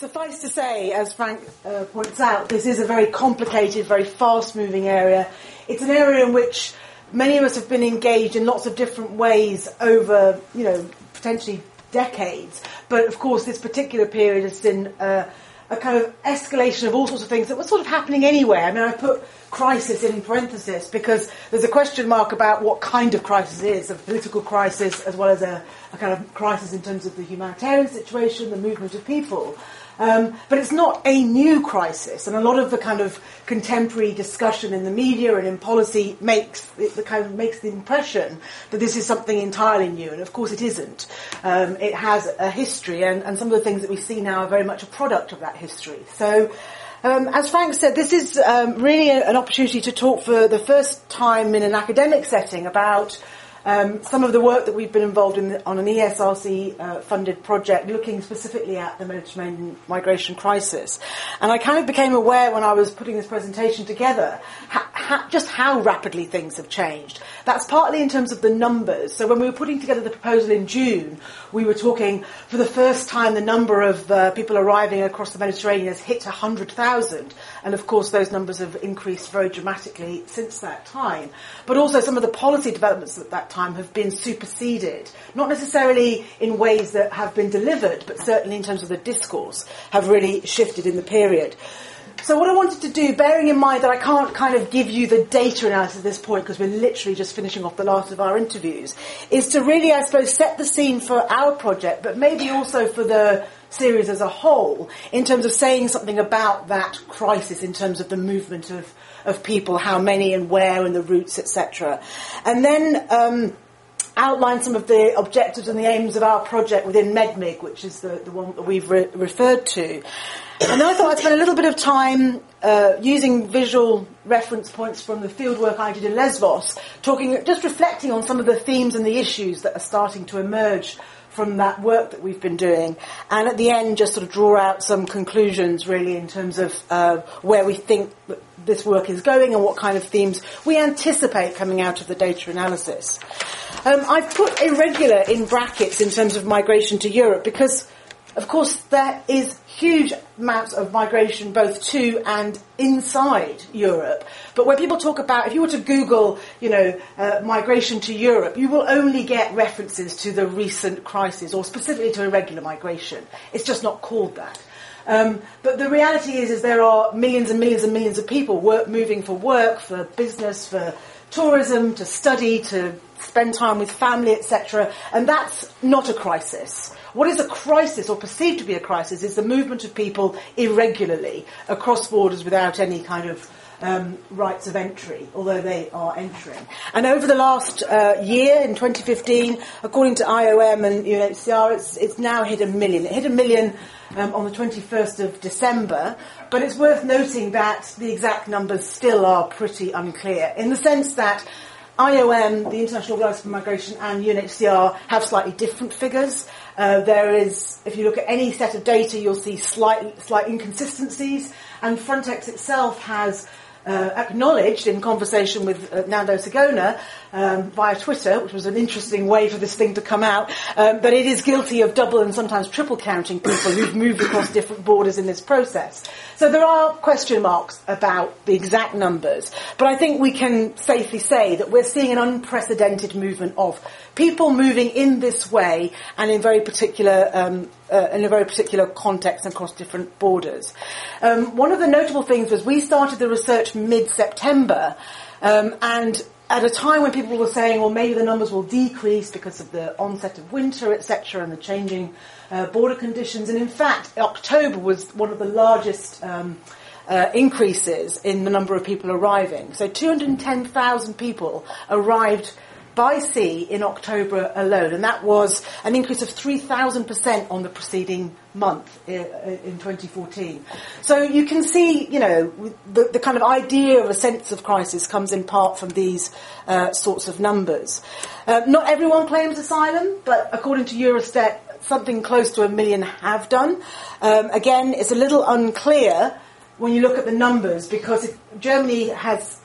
Suffice to say, as Frank uh, points out, this is a very complicated, very fast moving area. It's an area in which many of us have been engaged in lots of different ways over, you know, potentially decades. But of course, this particular period has been uh, a kind of escalation of all sorts of things that were sort of happening anyway. I mean, I put crisis in parenthesis because there's a question mark about what kind of crisis is, a political crisis as well as a, a kind of crisis in terms of the humanitarian situation, the movement of people. Um, but it's not a new crisis, and a lot of the kind of contemporary discussion in the media and in policy makes the kind of makes the impression that this is something entirely new, and of course it isn't. Um, it has a history, and, and some of the things that we see now are very much a product of that history. So. Um, as Frank said, this is um, really a, an opportunity to talk for the first time in an academic setting about um, some of the work that we've been involved in on an ESRC uh, funded project looking specifically at the Mediterranean migration crisis. And I kind of became aware when I was putting this presentation together ha- ha- just how rapidly things have changed. That's partly in terms of the numbers. So when we were putting together the proposal in June, we were talking for the first time the number of uh, people arriving across the Mediterranean has hit 100,000. And of course, those numbers have increased very dramatically since that time. But also some of the policy developments at that time have been superseded, not necessarily in ways that have been delivered, but certainly in terms of the discourse, have really shifted in the period. So what I wanted to do, bearing in mind that I can't kind of give you the data analysis at this point because we're literally just finishing off the last of our interviews, is to really, I suppose, set the scene for our project, but maybe also for the series as a whole, in terms of saying something about that crisis, in terms of the movement of, of people, how many and where and the routes, etc. And then um, outline some of the objectives and the aims of our project within MedMig, which is the, the one that we've re- referred to. And then I thought I'd spend a little bit of time uh, using visual reference points from the fieldwork I did in Lesbos, talking, just reflecting on some of the themes and the issues that are starting to emerge from that work that we've been doing. And at the end, just sort of draw out some conclusions, really, in terms of uh, where we think this work is going and what kind of themes we anticipate coming out of the data analysis. Um, I've put irregular in brackets in terms of migration to Europe because of course, there is huge amounts of migration both to and inside Europe. But when people talk about, if you were to Google, you know, uh, migration to Europe, you will only get references to the recent crisis or specifically to irregular migration. It's just not called that. Um, but the reality is, is there are millions and millions and millions of people work, moving for work, for business, for tourism, to study, to spend time with family, etc. And that's not a crisis. What is a crisis, or perceived to be a crisis, is the movement of people irregularly across borders without any kind of um, rights of entry, although they are entering. And over the last uh, year, in 2015, according to IOM and UNHCR, it's, it's now hit a million. It hit a million um, on the 21st of December, but it's worth noting that the exact numbers still are pretty unclear, in the sense that IOM, the International Organisation for Migration, and UNHCR have slightly different figures. Uh, there is, if you look at any set of data, you'll see slight, slight inconsistencies, and Frontex itself has uh, acknowledged in conversation with uh, Nando Sigona um, via Twitter, which was an interesting way for this thing to come out, um, that it is guilty of double and sometimes triple counting people who've moved across different borders in this process. So there are question marks about the exact numbers, but I think we can safely say that we're seeing an unprecedented movement of people moving in this way and in very particular um, uh, in a very particular context and across different borders. Um, one of the notable things was we started the research mid-September, um, and at a time when people were saying, well, maybe the numbers will decrease because of the onset of winter, etc., and the changing uh, border conditions. And in fact, October was one of the largest um, uh, increases in the number of people arriving. So 210,000 people arrived by sea in October alone, and that was an increase of 3,000% on the preceding month uh, in 2014. So you can see, you know, the, the, kind of idea of a sense of crisis comes in part from these uh, sorts of numbers. Uh, not everyone claims asylum, but according to Eurostat, something close to a million have done. Um, again, it's a little unclear when you look at the numbers because Germany has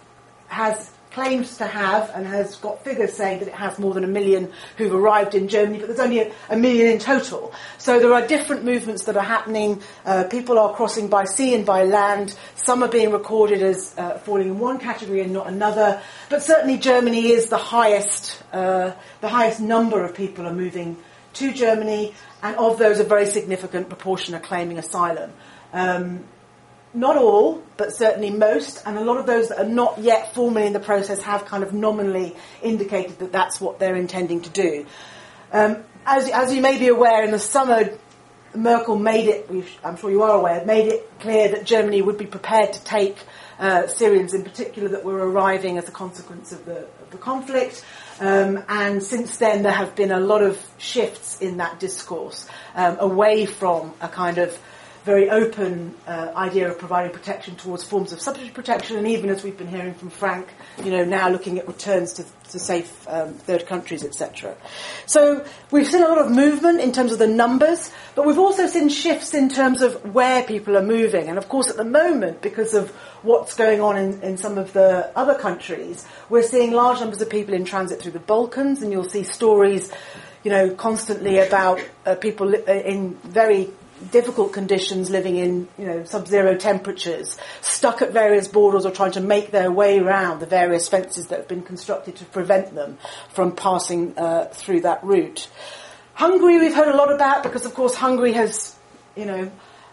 has claims to have and has got figures saying that it has more than a million who've arrived in Germany, but there's only a, a million in total. So there are different movements that are happening. Uh, people are crossing by sea and by land. Some are being recorded as uh, falling in one category and not another. But certainly Germany is the highest, uh, the highest number of people are moving to Germany, and of those, a very significant proportion are claiming asylum. Um, not all, but certainly most, and a lot of those that are not yet formally in the process have kind of nominally indicated that that's what they're intending to do. Um, as, as you may be aware, in the summer, Merkel made it, I'm sure you are aware, made it clear that Germany would be prepared to take uh, Syrians in particular that were arriving as a consequence of the, of the conflict. Um, and since then, there have been a lot of shifts in that discourse um, away from a kind of very open uh, idea of providing protection towards forms of substitute protection, and even as we've been hearing from Frank, you know, now looking at returns to, to safe um, third countries, etc. So we've seen a lot of movement in terms of the numbers, but we've also seen shifts in terms of where people are moving. And of course, at the moment, because of what's going on in, in some of the other countries, we're seeing large numbers of people in transit through the Balkans, and you'll see stories you know, constantly about uh, people in very difficult conditions living in you know sub-zero temperatures, stuck at various borders or trying to make their way around the various fences that have been constructed to prevent them from passing uh, through that route. Hungary we've heard a lot about because of course Hungary has you know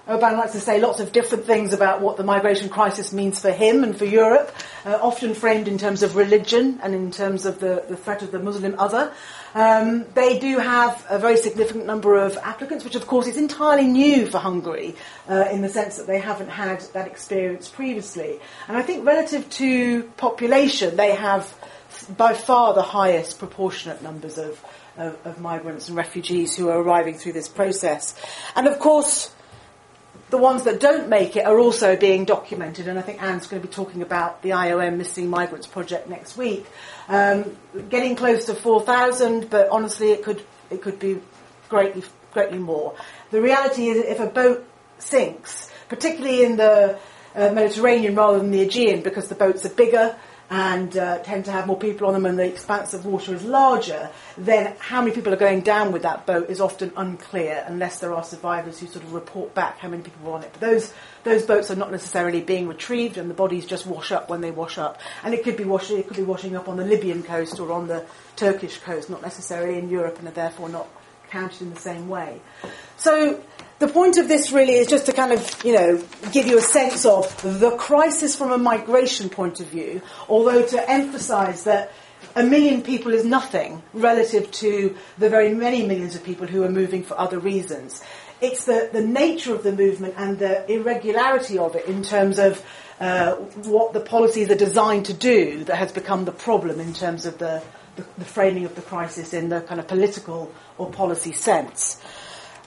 Orbán likes to say lots of different things about what the migration crisis means for him and for Europe, uh, often framed in terms of religion and in terms of the, the threat of the Muslim other. Um, they do have a very significant number of applicants, which of course is entirely new for Hungary uh, in the sense that they haven't had that experience previously. And I think relative to population, they have by far the highest proportionate numbers of, of, of migrants and refugees who are arriving through this process. And of course, the ones that don't make it are also being documented, and I think Anne's going to be talking about the IOM Missing Migrants project next week. Um, getting close to 4,000, but honestly, it could it could be greatly greatly more. The reality is, if a boat sinks, particularly in the uh, Mediterranean rather than the Aegean, because the boats are bigger, and uh, tend to have more people on them and the expanse of water is larger, then how many people are going down with that boat is often unclear unless there are survivors who sort of report back how many people were on it. But those those boats are not necessarily being retrieved and the bodies just wash up when they wash up. And it could be washing it could be washing up on the Libyan coast or on the Turkish coast, not necessarily in Europe and are therefore not counted in the same way. So the point of this really is just to kind of, you know, give you a sense of the crisis from a migration point of view, although to emphasize that a million people is nothing relative to the very many millions of people who are moving for other reasons. It's the, the nature of the movement and the irregularity of it in terms of uh, what the policies are designed to do that has become the problem in terms of the, the, the framing of the crisis in the kind of political or policy sense.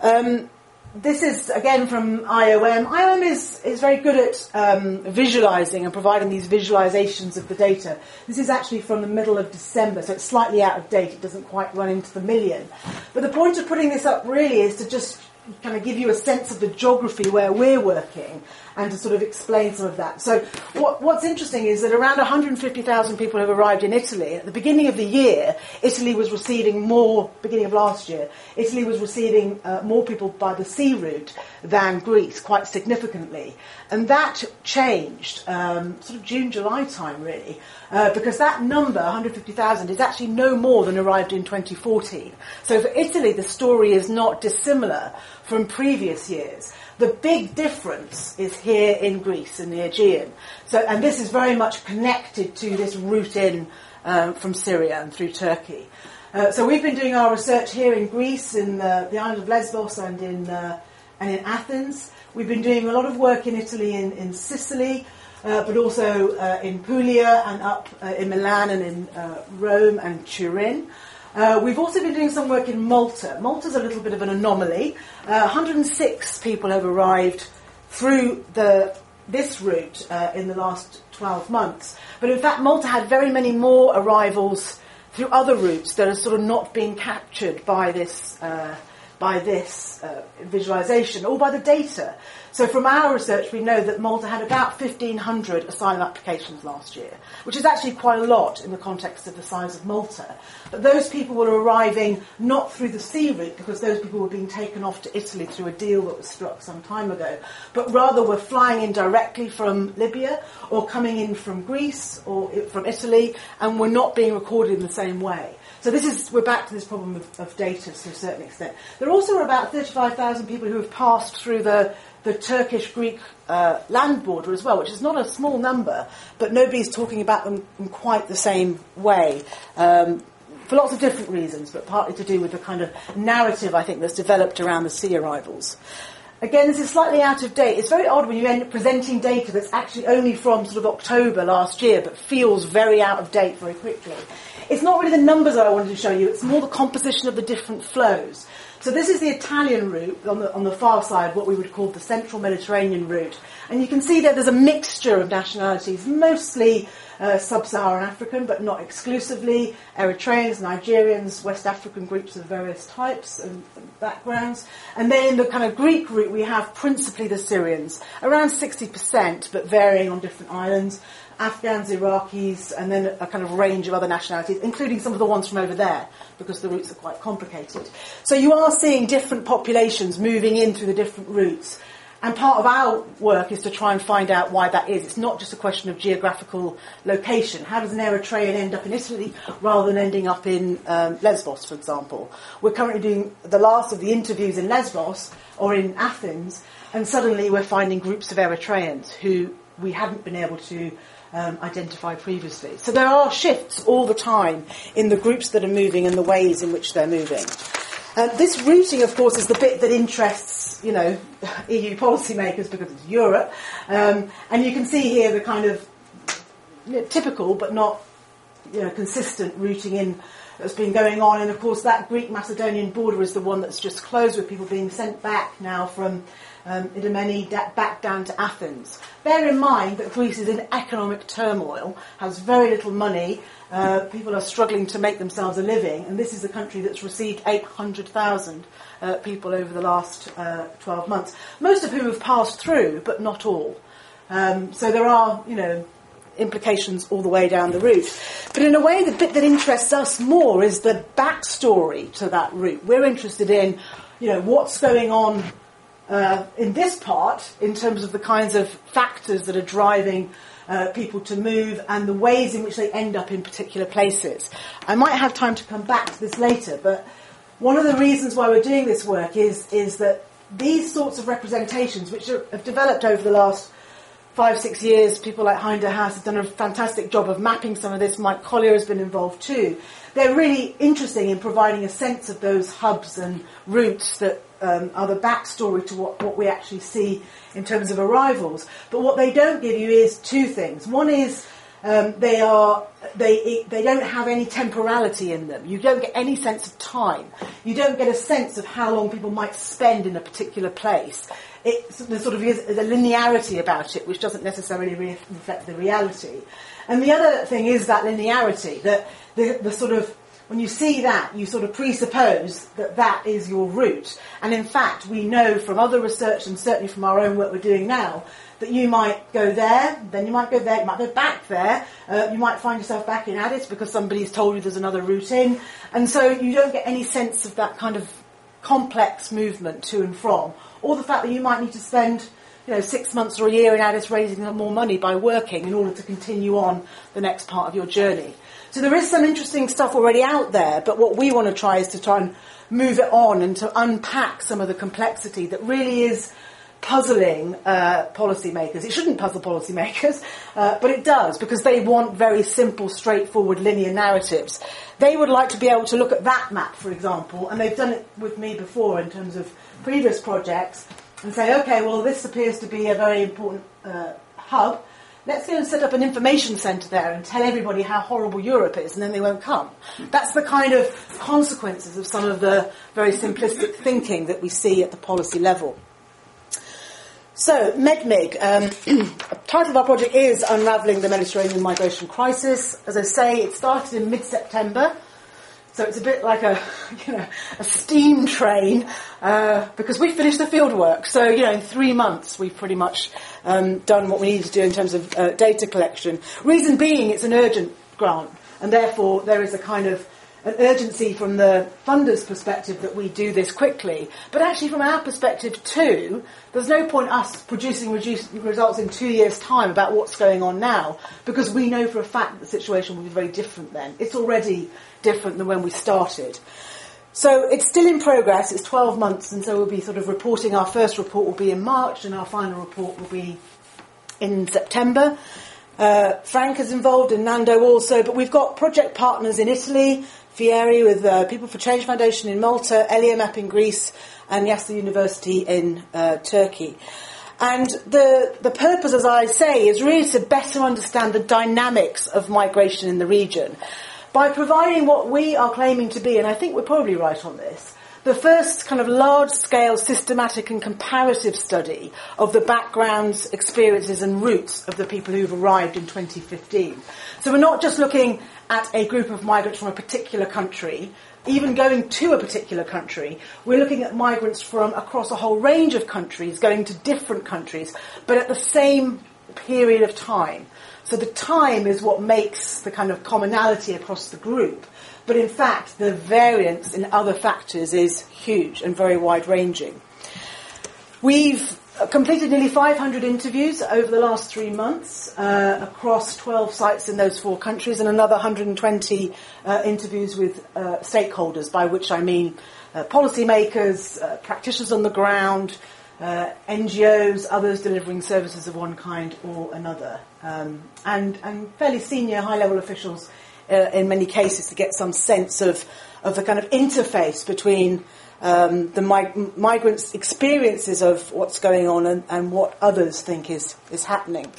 Um, this is again from IOM. IOM is, is very good at um, visualizing and providing these visualizations of the data. This is actually from the middle of December, so it's slightly out of date. It doesn't quite run into the million. But the point of putting this up really is to just kind of give you a sense of the geography where we're working and to sort of explain some of that. So what, what's interesting is that around 150,000 people have arrived in Italy. At the beginning of the year, Italy was receiving more, beginning of last year, Italy was receiving uh, more people by the sea route than Greece, quite significantly. And that changed um, sort of June, July time, really, uh, because that number, 150,000, is actually no more than arrived in 2014. So for Italy, the story is not dissimilar from previous years. The big difference is here in Greece, in the Aegean. So, and this is very much connected to this route in um, from Syria and through Turkey. Uh, so we've been doing our research here in Greece, in uh, the island of Lesbos and in, uh, and in Athens. We've been doing a lot of work in Italy, in, in Sicily, uh, but also uh, in Puglia and up in Milan and in Rome and Turin. Uh, we've also been doing some work in Malta. Malta's a little bit of an anomaly. Uh, 106 people have arrived through the, this route uh, in the last 12 months. But in fact, Malta had very many more arrivals through other routes that are sort of not being captured by this, uh, by this uh, visualization or by the data. So from our research, we know that Malta had about 1,500 asylum applications last year, which is actually quite a lot in the context of the size of Malta. But those people were arriving not through the sea route, because those people were being taken off to Italy through a deal that was struck some time ago, but rather were flying in directly from Libya or coming in from Greece or from Italy and were not being recorded in the same way. So this is, we're back to this problem of, of data to a certain extent. There are also about 35,000 people who have passed through the, the Turkish-Greek uh, land border as well, which is not a small number, but nobody's talking about them in quite the same way. Um, for lots of different reasons, but partly to do with the kind of narrative I think that's developed around the sea arrivals. Again, this is slightly out of date. It's very odd when you end up presenting data that's actually only from sort of October last year, but feels very out of date very quickly. It's not really the numbers that I wanted to show you, it's more the composition of the different flows. So this is the Italian route on the, on the far side, what we would call the central Mediterranean route. And you can see that there's a mixture of nationalities, mostly uh, sub-Saharan African, but not exclusively, Eritreans, Nigerians, West African groups of various types and backgrounds. And then in the kind of Greek route, we have principally the Syrians, around 60%, but varying on different islands. Afghans, Iraqis, and then a kind of range of other nationalities, including some of the ones from over there, because the routes are quite complicated. So you are seeing different populations moving in through the different routes. And part of our work is to try and find out why that is. It's not just a question of geographical location. How does an Eritrean end up in Italy rather than ending up in um, Lesbos, for example? We're currently doing the last of the interviews in Lesbos or in Athens, and suddenly we're finding groups of Eritreans who we hadn't been able to um, identified previously. So there are shifts all the time in the groups that are moving and the ways in which they're moving. Um, this routing, of course, is the bit that interests, you know, EU policymakers because it's Europe. Um, and you can see here the kind of you know, typical but not you know, consistent routing in that's been going on. And of course, that Greek-Macedonian border is the one that's just closed with people being sent back now from um, Idomeni back down to Athens. Bear in mind that Greece is in economic turmoil, has very little money, uh, people are struggling to make themselves a living, and this is a country that's received 800,000 uh, people over the last uh, 12 months, most of whom have passed through, but not all. Um, so there are, you know, implications all the way down the route. But in a way, the bit that interests us more is the backstory to that route. We're interested in, you know, what's going on uh, in this part in terms of the kinds of factors that are driving uh, people to move and the ways in which they end up in particular places. I might have time to come back to this later, but one of the reasons why we're doing this work is, is that these sorts of representations, which are, have developed over the last five, six years, people like Hein de Haas have done a fantastic job of mapping some of this. Mike Collyer has been involved too. They're really interesting in providing a sense of those hubs and routes that um, are the backstory to what, what we actually see in terms of arrivals. But what they don't give you is two things. One is um, they are they they don't have any temporality in them. You don't get any sense of time. You don't get a sense of how long people might spend in a particular place. There sort of is a linearity about it, which doesn't necessarily re- reflect the reality. And the other thing is that linearity, that the, the sort of when you see that, you sort of presuppose that that is your route. And in fact, we know from other research and certainly from our own work we're doing now that you might go there, then you might go there, you might go back there, uh, you might find yourself back in Addis because somebody's told you there's another route in. And so you don't get any sense of that kind of complex movement to and from, or the fact that you might need to spend you know, six months or a year in Addis raising more money by working in order to continue on the next part of your journey. So there is some interesting stuff already out there, but what we want to try is to try and move it on and to unpack some of the complexity that really is puzzling uh, policymakers. It shouldn't puzzle policymakers, uh, but it does because they want very simple, straightforward, linear narratives. They would like to be able to look at that map, for example, and they've done it with me before in terms of previous projects, and say, okay, well, this appears to be a very important uh, hub let's go and set up an information centre there and tell everybody how horrible Europe is, and then they won't come. That's the kind of consequences of some of the very simplistic thinking that we see at the policy level. So, MEDMIG, um, title of our project is Unravelling the Mediterranean Migration Crisis. As I say, it started in mid-September. So it's a bit like a, you know, a steam train uh, because we finished the field work. So, you know, in three months we've pretty much um, done what we need to do in terms of uh, data collection. Reason being it's an urgent grant and therefore there is a kind of an urgency from the funders' perspective that we do this quickly. But actually, from our perspective too, there's no point us producing results in two years' time about what's going on now, because we know for a fact that the situation will be very different then. It's already different than when we started. So it's still in progress. It's 12 months, and so we'll be sort of reporting. Our first report will be in March, and our final report will be in September. Uh, Frank is involved, and Nando also. But we've got project partners in Italy, Fieri with uh, People for Change Foundation in Malta, ELIAMEP in Greece, and Yasar University in uh, Turkey. And the, the purpose, as I say, is really to better understand the dynamics of migration in the region by providing what we are claiming to be, and I think we're probably right on this, the first kind of large scale systematic and comparative study of the backgrounds, experiences and roots of the people who've arrived in 2015. So we're not just looking at a group of migrants from a particular country, even going to a particular country. We're looking at migrants from across a whole range of countries, going to different countries, but at the same period of time. So the time is what makes the kind of commonality across the group. But in fact, the variance in other factors is huge and very wide ranging. We've completed nearly 500 interviews over the last three months uh, across 12 sites in those four countries and another 120 uh, interviews with uh, stakeholders, by which I mean uh, policymakers, uh, practitioners on the ground, uh, NGOs, others delivering services of one kind or another, um, and, and fairly senior high level officials in many cases to get some sense of, of the kind of interface between um, the mig- migrants' experiences of what's going on and, and what others think is, is happening.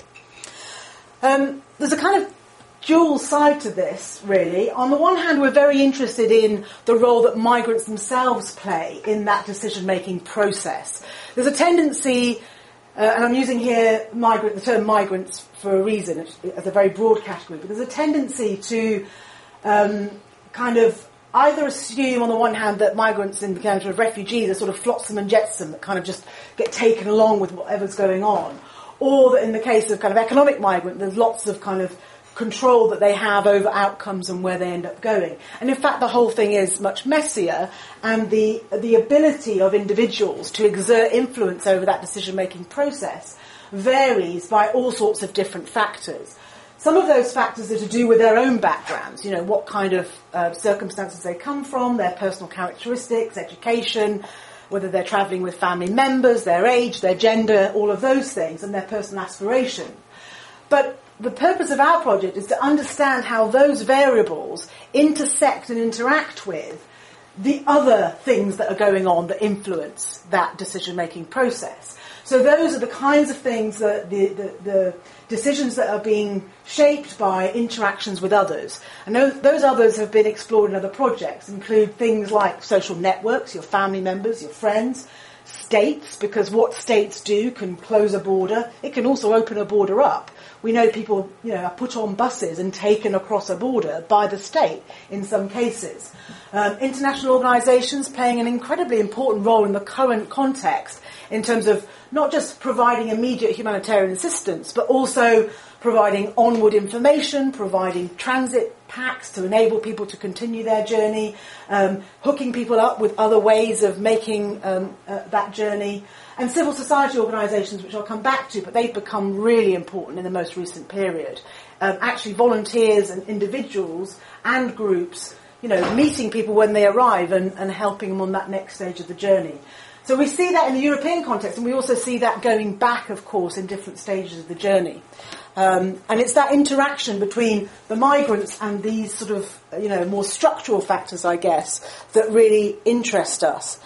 Um, there's a kind of dual side to this, really. On the one hand, we're very interested in the role that migrants themselves play in that decision making process. There's a tendency, uh, and I'm using here migrant, the term migrants for a reason, as a very broad category, but there's a tendency to um, kind of either assume on the one hand that migrants in the kind of refugees are sort of flotsam and jetsam that kind of just get taken along with whatever's going on, or that in the case of kind of economic migrant, there's lots of kind of control that they have over outcomes and where they end up going. And in fact, the whole thing is much messier, and the the ability of individuals to exert influence over that decision making process varies by all sorts of different factors. Some of those factors are to do with their own backgrounds, you know, what kind of uh, circumstances they come from, their personal characteristics, education, whether they're travelling with family members, their age, their gender, all of those things, and their personal aspiration. But the purpose of our project is to understand how those variables intersect and interact with the other things that are going on that influence that decision making process. So those are the kinds of things that the, the, the decisions that are being shaped by interactions with others. And those, those others have been explored in other projects, include things like social networks, your family members, your friends, states, because what states do can close a border. It can also open a border up. We know people, you know, are put on buses and taken across a border by the state in some cases. Um, international organisations playing an incredibly important role in the current context in terms of not just providing immediate humanitarian assistance, but also providing onward information, providing transit packs to enable people to continue their journey, um, hooking people up with other ways of making um, uh, that journey, and civil society organisations, which I'll come back to, but they've become really important in the most recent period. Um, actually, volunteers and individuals and groups, you know, meeting people when they arrive and, and helping them on that next stage of the journey. So we see that in the European context, and we also see that going back, of course, in different stages of the journey. Um, and it's that interaction between the migrants and these sort of, you know, more structural factors, I guess, that really interest us.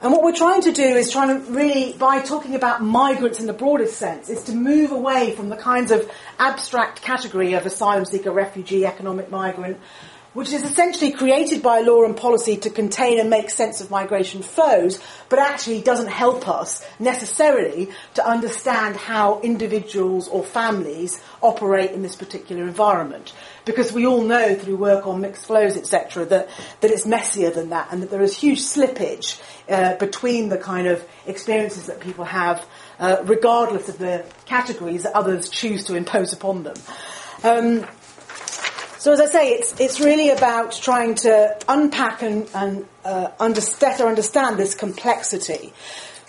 And what we're trying to do is trying to really, by talking about migrants in the broadest sense, is to move away from the kinds of abstract category of asylum seeker, refugee, economic migrant, which is essentially created by law and policy to contain and make sense of migration flows, but actually doesn't help us necessarily to understand how individuals or families operate in this particular environment. Because we all know through work on mixed flows, etc., that, that it's messier than that and that there is huge slippage uh, between the kind of experiences that people have, uh, regardless of the categories that others choose to impose upon them. Um, so as I say, it's, it's really about trying to unpack and, and uh, understand this complexity.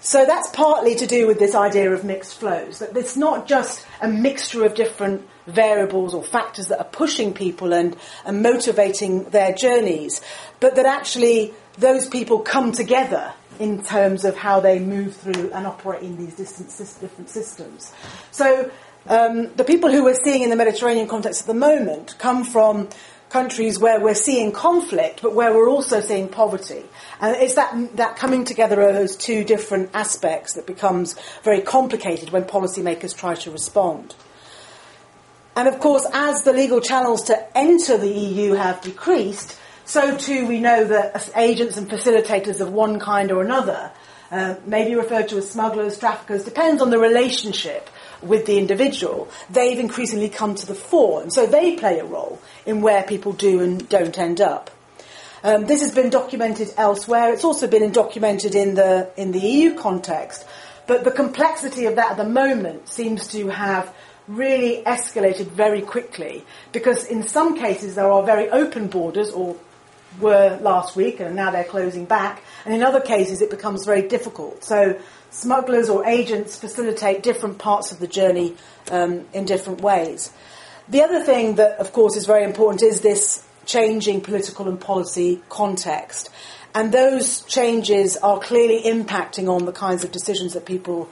So that's partly to do with this idea of mixed flows, that it's not just a mixture of different variables or factors that are pushing people and, and motivating their journeys, but that actually those people come together in terms of how they move through and operate in these distant, different systems. So um, the people who we're seeing in the Mediterranean context at the moment come from countries where we're seeing conflict, but where we're also seeing poverty. And it's that, that coming together of those two different aspects that becomes very complicated when policymakers try to respond. And of course, as the legal channels to enter the EU have decreased, so too we know that agents and facilitators of one kind or another, uh, maybe referred to as smugglers, traffickers, depends on the relationship with the individual, they've increasingly come to the fore. And so they play a role in where people do and don't end up. Um, this has been documented elsewhere. It's also been documented in the, in the EU context. But the complexity of that at the moment seems to have really escalated very quickly because in some cases there are very open borders or were last week and now they're closing back and in other cases it becomes very difficult. So smugglers or agents facilitate different parts of the journey um, in different ways. The other thing that, of course, is very important is this changing political and policy context. And those changes are clearly impacting on the kinds of decisions that people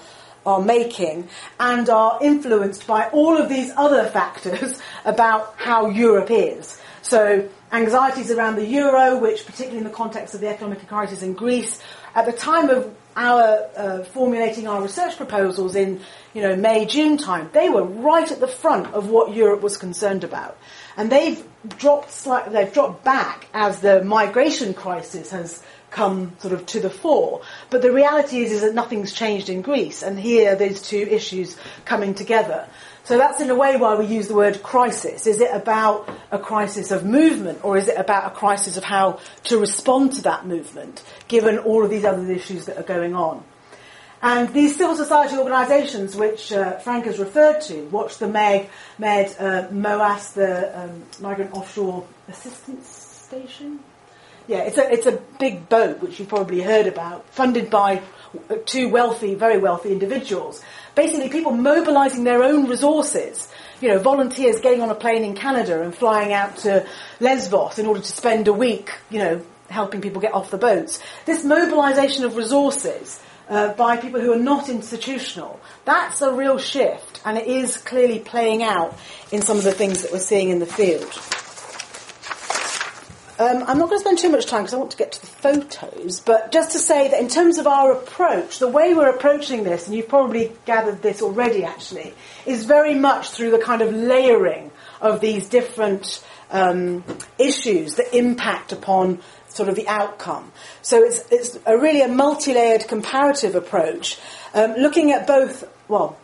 are making and are influenced by all of these other factors about how Europe is. So anxieties around the euro, which particularly in the context of the economic crisis in Greece, at the time of our uh, formulating our research proposals in you know May June time, they were right at the front of what Europe was concerned about, and they've dropped slightly, they've dropped back as the migration crisis has come sort of to the fore. But the reality is, is that nothing's changed in Greece, and here these two issues coming together. So that's in a way why we use the word crisis. Is it about a crisis of movement or is it about a crisis of how to respond to that movement given all of these other issues that are going on? And these civil society organisations, which uh, Frank has referred to, Watch the Meg, Med, uh, MOAS, the um, Migrant Offshore Assistance Station. Yeah, it's a, it's a big boat, which you've probably heard about, funded by two wealthy, very wealthy individuals basically people mobilizing their own resources. You know, volunteers getting on a plane in Canada and flying out to Lesbos in order to spend a week, you know, helping people get off the boats. This mobilization of resources uh, by people who are not institutional, that's a real shift, and it is clearly playing out in some of the things that we're seeing in the field. Um, I'm not going to spend too much time because I want to get to the photos, but just to say that in terms of our approach, the way we're approaching this, and you've probably gathered this already actually, is very much through the kind of layering of these different um, issues that impact upon sort of the outcome. So it's, it's a really a multi-layered comparative approach, um, looking at both, well,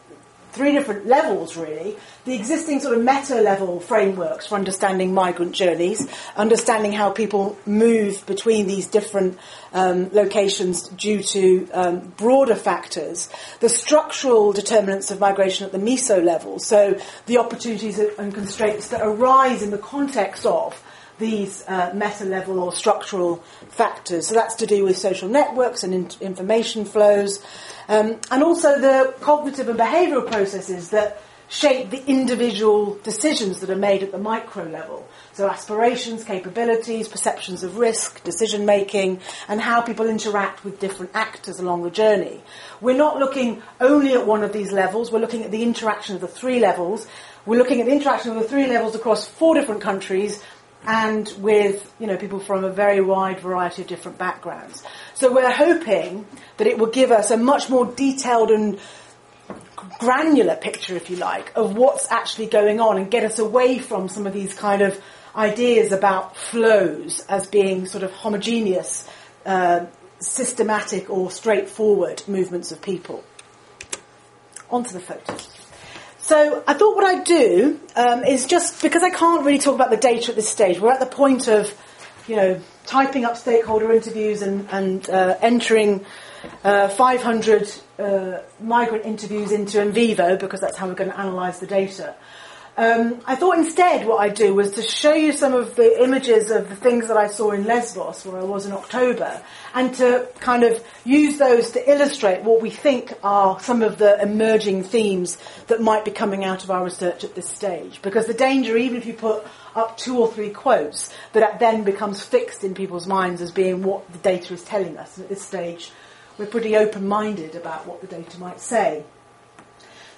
three different levels really. The existing sort of meta level frameworks for understanding migrant journeys, understanding how people move between these different um, locations due to um, broader factors, the structural determinants of migration at the meso level, so the opportunities and constraints that arise in the context of these uh, meta level or structural factors. So that's to do with social networks and in- information flows, um, and also the cognitive and behavioural processes that shape the individual decisions that are made at the micro level. So aspirations, capabilities, perceptions of risk, decision making, and how people interact with different actors along the journey. We're not looking only at one of these levels, we're looking at the interaction of the three levels. We're looking at the interaction of the three levels across four different countries and with you know people from a very wide variety of different backgrounds. So we're hoping that it will give us a much more detailed and granular picture, if you like, of what's actually going on and get us away from some of these kind of ideas about flows as being sort of homogeneous, uh, systematic or straightforward movements of people. Onto the photos. So I thought what I'd do um, is just because I can't really talk about the data at this stage. We're at the point of, you know, typing up stakeholder interviews and, and uh, entering uh, 500 uh, migrant interviews into NVivo because that's how we're going to analyse the data. Um, I thought instead what I'd do was to show you some of the images of the things that I saw in Lesbos, where I was in October, and to kind of use those to illustrate what we think are some of the emerging themes that might be coming out of our research at this stage. Because the danger, even if you put up two or three quotes, that it then becomes fixed in people's minds as being what the data is telling us. And at this stage, we're pretty open-minded about what the data might say.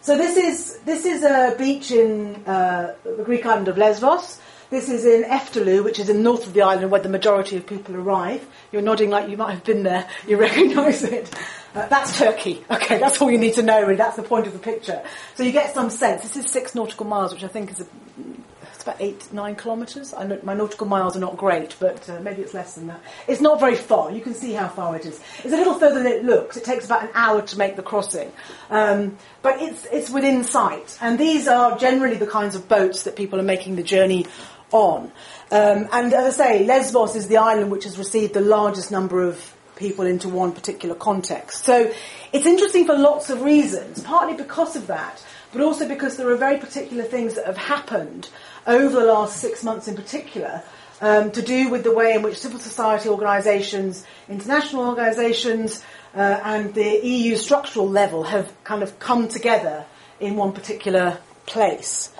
So this is this is a beach in uh, the Greek island of Lesbos. This is in Eftalou, which is in north of the island where the majority of people arrive. You're nodding like you might have been there. You recognise it. Uh, that's Turkey. Okay, that's all you need to know. Really, that's the point of the picture. So you get some sense. This is six nautical miles, which I think is a, about eight, nine kilometres. I know my nautical miles are not great, but uh, maybe it's less than that. It's not very far. You can see how far it is. It's a little further than it looks. It takes about an hour to make the crossing, um, but it's it's within sight. And these are generally the kinds of boats that people are making the journey on. Um, and as I say, Lesbos is the island which has received the largest number of people into one particular context. So it's interesting for lots of reasons, partly because of that, but also because there are very particular things that have happened over the last six months in particular um, to do with the way in which civil society organisations, international organisations, uh, and the EU structural level have kind of come together in one particular place.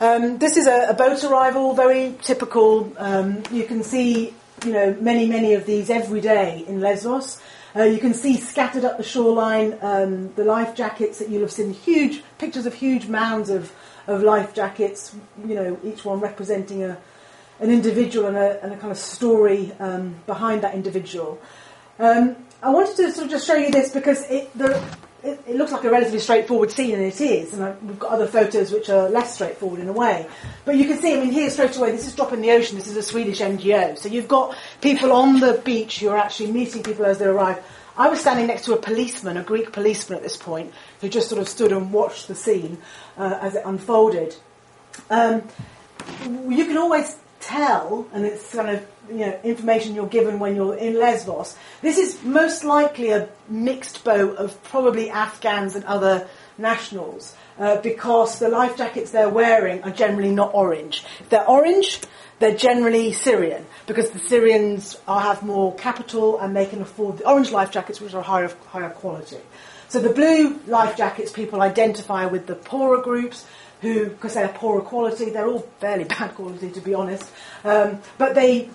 Um, this is a, a, boat arrival, very typical. Um, you can see, you know, many, many of these every day in Lesbos. Uh, you can see scattered up the shoreline um, the life jackets that you'll have seen, huge pictures of huge mounds of of life jackets, you know, each one representing a, an individual and a, and a kind of story um, behind that individual. Um, I wanted to sort of just show you this because it, the, it, it, looks like a relatively straightforward scene, and it is. And I, we've got other photos which are less straightforward in a way. But you can see, I mean, here straight away, this is Drop in the Ocean. This is a Swedish NGO. So you've got people on the beach who are actually meeting people as they arrive. I was standing next to a policeman, a Greek policeman at this point, who just sort of stood and watched the scene uh, as it unfolded. Um, you can always tell, and it's kind of you know information you're given when you're in Lesbos. This is most likely a mixed boat of probably Afghans and other nationals. Uh, because the life jackets they're wearing are generally not orange. If they're orange, they're generally Syrian because the Syrians are, have more capital and they can afford the orange life jackets, which are higher higher quality. So the blue life jackets people identify with the poorer groups who, because they're poorer quality, they're all fairly bad quality to be honest. Um, but they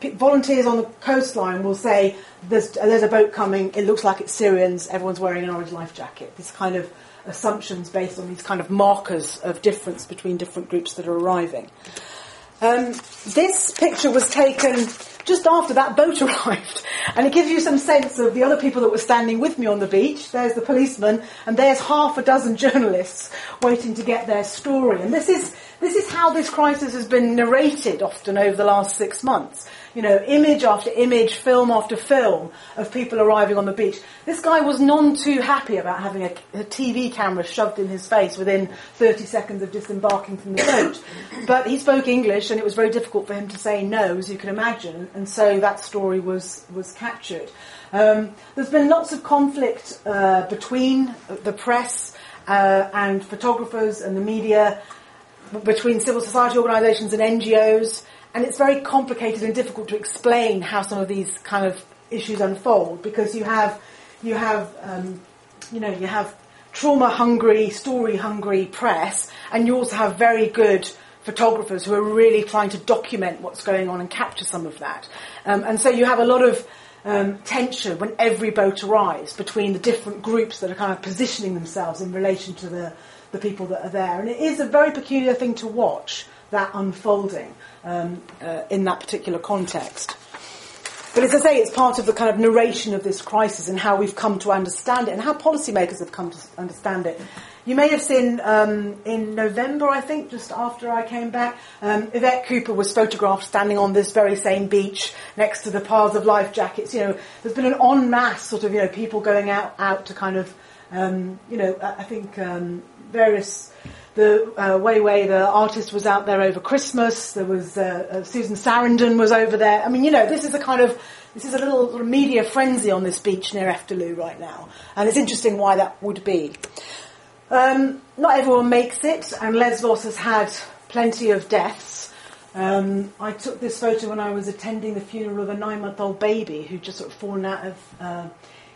volunteers on the coastline will say there's, there's a boat coming. It looks like it's Syrians. Everyone's wearing an orange life jacket. This kind of assumptions based on these kind of markers of difference between different groups that are arriving. Um, this picture was taken just after that boat arrived, and it gives you some sense of the other people that were standing with me on the beach. There's the policeman, and there's half a dozen journalists waiting to get their story. And this is this is how this crisis has been narrated often over the last six months you know, image after image, film after film of people arriving on the beach. This guy was none too happy about having a, a, TV camera shoved in his face within 30 seconds of disembarking from the boat. But he spoke English and it was very difficult for him to say no, as you can imagine, and so that story was, was captured. Um, there's been lots of conflict uh, between the press uh, and photographers and the media, between civil society organisations and NGOs and it's very complicated and difficult to explain how some of these kind of issues unfold because you have you have um, you know you have trauma hungry, story hungry press, and you also have very good photographers who are really trying to document what's going on and capture some of that. Um, and so you have a lot of um, tension when every boat arrives between the different groups that are kind of positioning themselves in relation to the, the people that are there. And it is a very peculiar thing to watch that unfolding um, uh, in that particular context. but as I say, it's part of the kind of narration of this crisis and how we've come to understand it and how policymakers have come to understand it. You may have seen um, in November, I think, just after I came back, um, Yvette Cooper was photographed standing on this very same beach next to the piles of life jackets. You know, there's been an en masse sort of, you know, people going out, out to kind of, um, you know, I think um, various the uh, Wei, the artist, was out there over Christmas. There was uh, uh, Susan Sarandon was over there. I mean, you know, this is a kind of this is a little sort of media frenzy on this beach near Eftalou right now, and it's interesting why that would be. Um, not everyone makes it, and Lesbos has had plenty of deaths. Um, I took this photo when I was attending the funeral of a nine-month-old baby who just sort of fallen out of uh,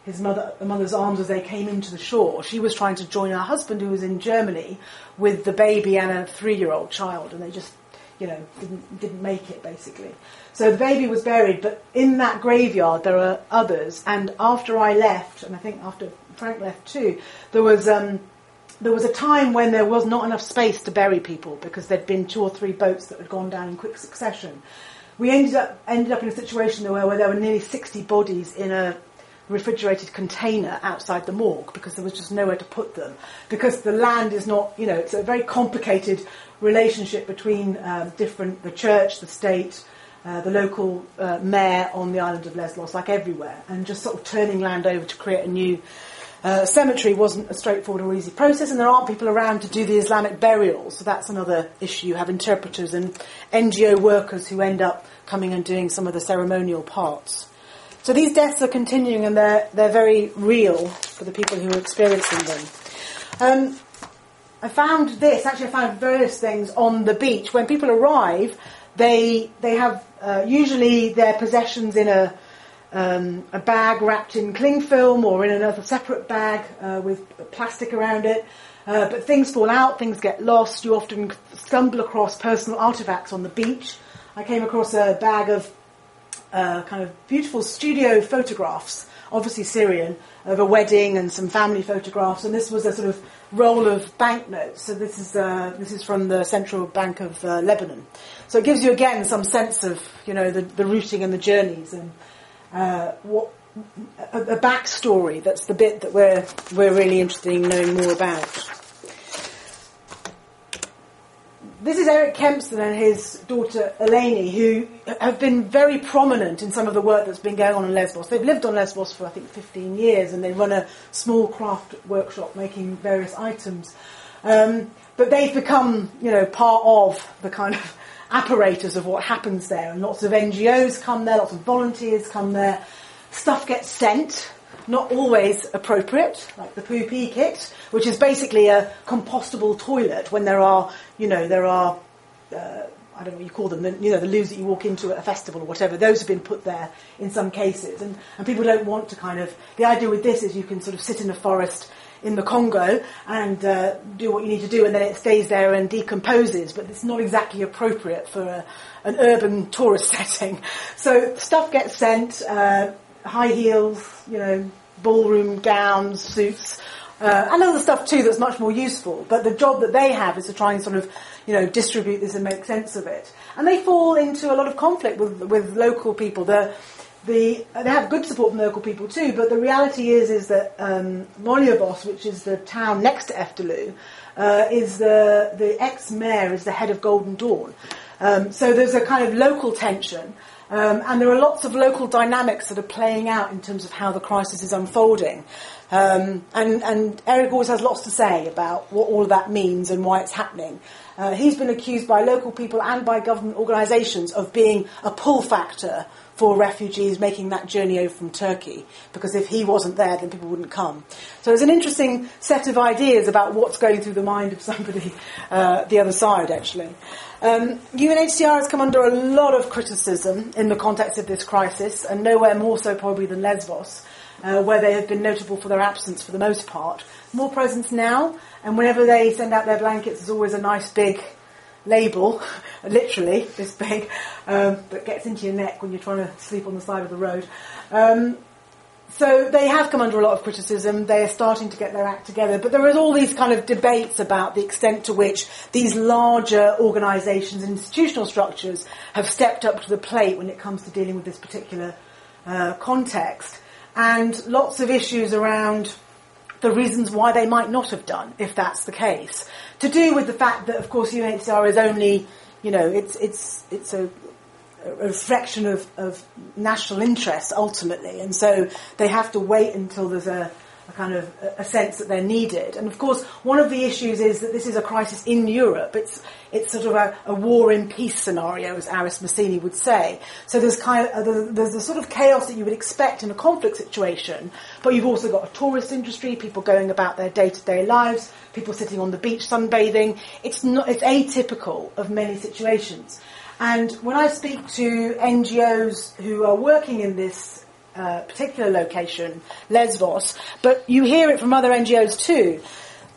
his mother, mother's arms as they came into the shore. She was trying to join her husband, who was in Germany, with the baby and a three-year-old child, and they just, you know, didn't didn't make it basically. So the baby was buried, but in that graveyard there are others. And after I left, and I think after Frank left too, there was. Um, there was a time when there was not enough space to bury people because there'd been two or three boats that had gone down in quick succession. We ended up ended up in a situation where, where there were nearly 60 bodies in a refrigerated container outside the morgue because there was just nowhere to put them. Because the land is not, you know, it's a very complicated relationship between um, different, the church, the state, uh, the local uh, mayor on the island of Lesbos, like everywhere, and just sort of turning land over to create a new uh, cemetery wasn't a straightforward or easy process, and there aren't people around to do the Islamic burials, so that's another issue. You have interpreters and NGO workers who end up coming and doing some of the ceremonial parts. So these deaths are continuing, and they're they're very real for the people who are experiencing them. Um, I found this. Actually, I found various things on the beach. When people arrive, they they have uh, usually their possessions in a um, a bag wrapped in cling film or in another separate bag uh, with plastic around it. Uh, but things fall out, things get lost. You often stumble across personal artifacts on the beach. I came across a bag of uh, kind of beautiful studio photographs, obviously Syrian, of a wedding and some family photographs. And this was a sort of roll of banknotes. So this is uh, this is from the Central Bank of uh, Lebanon. So it gives you again some sense of you know the, the routing and the journeys and uh, what a, a backstory. That's the bit that we're we're really interested in knowing more about. This is Eric Kempson and his daughter Eleni, who have been very prominent in some of the work that's been going on in Lesbos. They've lived on Lesbos for, I think, 15 years, and they run a small craft workshop making various items. Um, but they've become, you know, part of the kind of apparatus of what happens there. And lots of NGOs come there, lots of volunteers come there. Stuff gets sent, not always appropriate, like the poo pee kit, which is basically a compostable toilet when there are, you know, there are, uh, I don't know what you call them, the, you know, the loos that you walk into at a festival or whatever, those have been put there in some cases. And, and people don't want to kind of, the idea with this is you can sort of sit in a forest in the Congo and uh, do what you need to do, and then it stays there and decomposes. But it's not exactly appropriate for a, an urban tourist setting. So stuff gets sent, uh, high heels, you know, ballroom gowns, suits. Uh, and other stuff too that's much more useful. But the job that they have is to try and sort of, you know, distribute this and make sense of it. And they fall into a lot of conflict with with local people. The the, they have good support from local people too, but the reality is is that um, Molyvos, which is the town next to Eftalou, uh, is the the ex mayor is the head of Golden Dawn. Um, so there's a kind of local tension, um, and there are lots of local dynamics that are playing out in terms of how the crisis is unfolding. Um, and, and, Eric always has lots to say about what all of that means and why it's happening. Uh, he's been accused by local people and by government organisations of being a pull factor for refugees making that journey over from Turkey, because if he wasn't there, then people wouldn't come. So it's an interesting set of ideas about what's going through the mind of somebody uh, the other side, actually. Um, UNHCR has come under a lot of criticism in the context of this crisis, and nowhere more so probably than Lesbos. Uh, where they have been notable for their absence for the most part. More presence now, and whenever they send out their blankets, there's always a nice big label, literally this big, um, that gets into your neck when you're trying to sleep on the side of the road. Um, so they have come under a lot of criticism. They are starting to get their act together, but there is all these kind of debates about the extent to which these larger organisations and institutional structures have stepped up to the plate when it comes to dealing with this particular uh, context, and lots of issues around the reasons why they might not have done, if that's the case. To do with the fact that, of course, UNHCR is only, you know, it's it's it's a, a reflection of, of national interests ultimately, and so they have to wait until there's a a kind of a sense that they're needed. And of course, one of the issues is that this is a crisis in Europe. It's it's sort of a, a war in peace scenario, as Aris Massini would say. So there's kind of uh, there's the sort of chaos that you would expect in a conflict situation, but you've also got a tourist industry, people going about their day to day lives, people sitting on the beach sunbathing. It's not it's atypical of many situations. And when I speak to NGOs who are working in this uh, particular location, Lesvos, but you hear it from other NGOs too.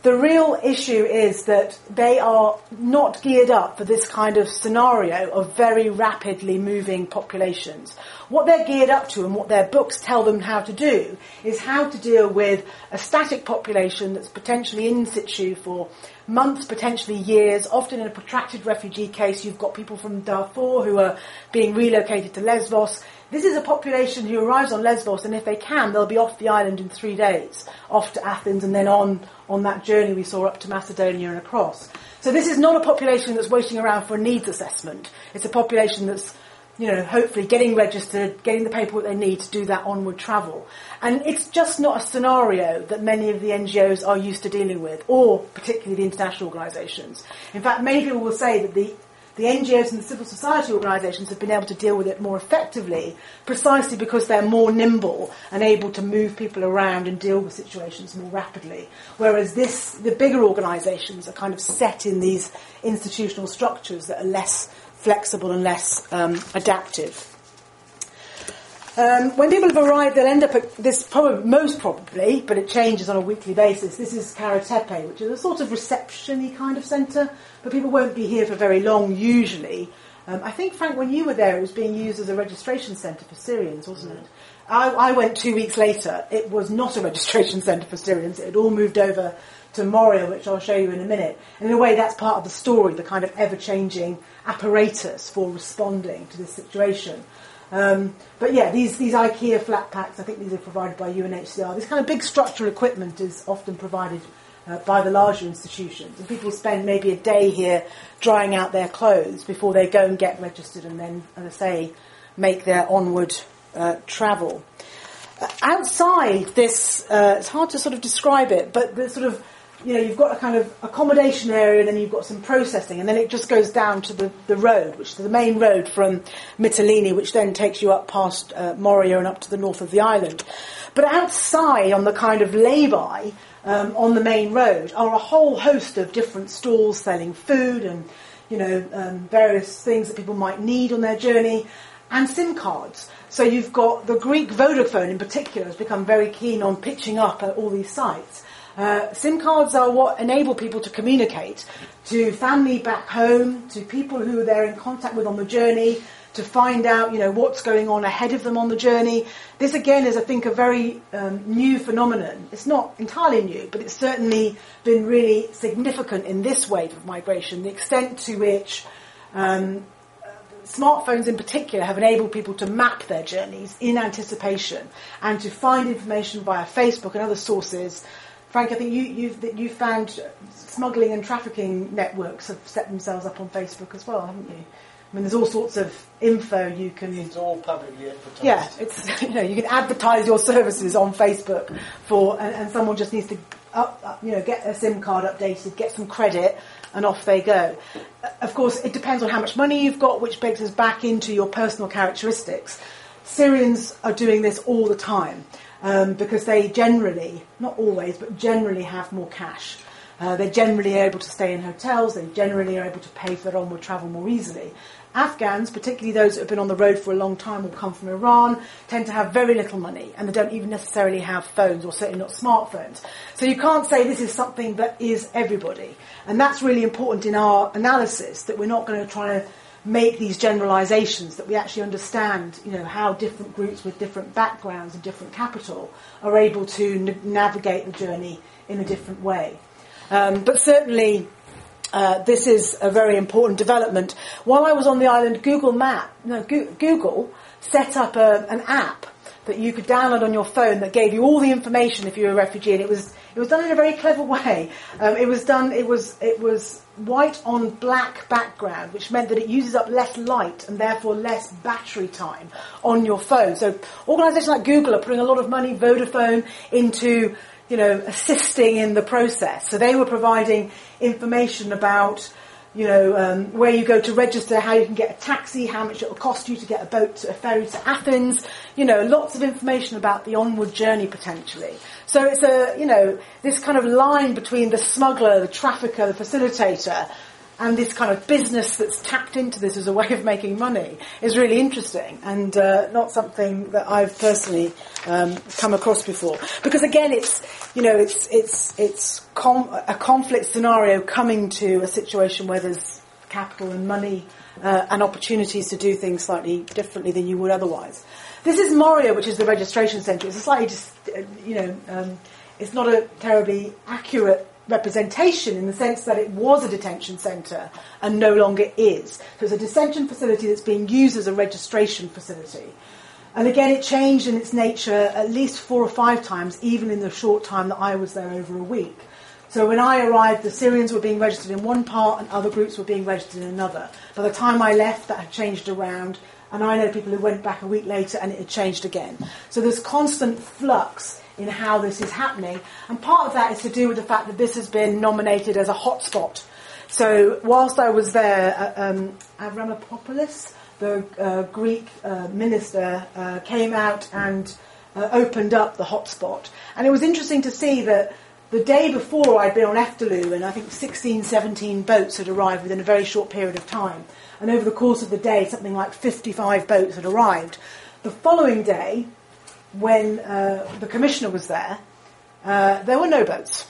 The real issue is that they are not geared up for this kind of scenario of very rapidly moving populations. What they're geared up to and what their books tell them how to do is how to deal with a static population that's potentially in situ for months, potentially years. Often in a protracted refugee case, you've got people from Darfur who are being relocated to Lesbos. This is a population who arrives on Lesbos, and if they can, they'll be off the island in three days, off to Athens, and then on on that journey we saw up to Macedonia and across. So this is not a population that's waiting around for a needs assessment. It's a population that's you know, hopefully getting registered, getting the paperwork they need to do that onward travel. And it's just not a scenario that many of the NGOs are used to dealing with, or particularly the international organisations. In fact, many people will say that the the NGOs and the civil society organisations have been able to deal with it more effectively precisely because they're more nimble and able to move people around and deal with situations more rapidly. Whereas this, the bigger organisations are kind of set in these institutional structures that are less flexible and less um, adaptive. Um, when people have arrived, they'll end up at this, probably, most probably, but it changes on a weekly basis. This is Kara Tepe, which is a sort of reception y kind of centre, but people won't be here for very long usually. Um, I think, Frank, when you were there, it was being used as a registration centre for Syrians, wasn't it? I, I, went two weeks later. It was not a registration centre for Syrians. It had all moved over to Moria, which I'll show you in a minute. And in a way, that's part of the story, the kind of ever-changing apparatus for responding to this situation. Um, but yeah, these, these IKEA flat packs, I think these are provided by UNHCR. This kind of big structural equipment is often provided uh, by the larger institutions. And people spend maybe a day here drying out their clothes before they go and get registered and then, as I say, make their onward uh, travel. Uh, outside this, uh, it's hard to sort of describe it, but the sort of you know, you've got a kind of accommodation area and then you've got some processing and then it just goes down to the, the road, which is the main road from Mytilene, which then takes you up past uh, Moria and up to the north of the island. But outside on the kind of lay-by, um, on the main road, are a whole host of different stalls selling food and, you know, um, various things that people might need on their journey and SIM cards. So you've got the Greek Vodafone in particular has become very keen on pitching up at all these sites. Uh, SIM cards are what enable people to communicate to family back home, to people who they're in contact with on the journey, to find out, you know, what's going on ahead of them on the journey. This again is, I think, a very um, new phenomenon. It's not entirely new, but it's certainly been really significant in this wave of migration. The extent to which um, smartphones in particular have enabled people to map their journeys in anticipation and to find information via Facebook and other sources Frank, I think you, you've, you found smuggling and trafficking networks have set themselves up on Facebook as well, haven't you? I mean, there's all sorts of info you can. It's all publicly advertised. Yeah, it's you know you can advertise your services on Facebook for, and, and someone just needs to up, up, you know get a SIM card updated, get some credit, and off they go. Of course, it depends on how much money you've got, which begs us back into your personal characteristics. Syrians are doing this all the time um, because they generally, not always, but generally have more cash. Uh, they're generally able to stay in hotels, they generally are able to pay for their onward travel more easily. Afghans, particularly those that have been on the road for a long time or come from Iran, tend to have very little money and they don't even necessarily have phones or certainly not smartphones. So you can't say this is something that is everybody. And that's really important in our analysis that we're not going to try to make these generalizations that we actually understand you know how different groups with different backgrounds and different capital are able to n- navigate the journey in a different way um, but certainly uh, this is a very important development. While I was on the island, Google Map, no, Go- Google set up a, an app that you could download on your phone that gave you all the information if you were a refugee, and it was it was done in a very clever way. Um, it was done. It was it was white on black background, which meant that it uses up less light and therefore less battery time on your phone. So organisations like Google are putting a lot of money, Vodafone, into you know assisting in the process. So they were providing information about you know, um, where you go to register, how you can get a taxi, how much it will cost you to get a boat, a ferry to Athens. You know, lots of information about the onward journey potentially. So it's a, you know, this kind of line between the smuggler, the trafficker, the facilitator, and this kind of business that's tapped into this as a way of making money is really interesting and uh, not something that I've personally um, come across before. Because again, it's you know it's it's it's com- a conflict scenario coming to a situation where there's capital and money uh, and opportunities to do things slightly differently than you would otherwise. This is Moria, which is the registration centre. It's a slightly just uh, you know um, it's not a terribly accurate representation in the sense that it was a detention centre and no longer is. So it's a detention facility that's being used as a registration facility. And again, it changed in its nature at least four or five times, even in the short time that I was there over a week. So when I arrived, the Syrians were being registered in one part and other groups were being registered in another. By the time I left, that had changed around, and I know people who went back a week later and it had changed again. So there's constant flux in how this is happening. And part of that is to do with the fact that this has been nominated as a hotspot. So whilst I was there, uh, um, Avramopoulos, the uh, Greek uh, minister, uh, came out and uh, opened up the hotspot. And it was interesting to see that the day before I'd been on Eftalou, and I think 16, 17 boats had arrived within a very short period of time. And over the course of the day, something like 55 boats had arrived. The following day, when uh, the commissioner was there, uh, there were no boats.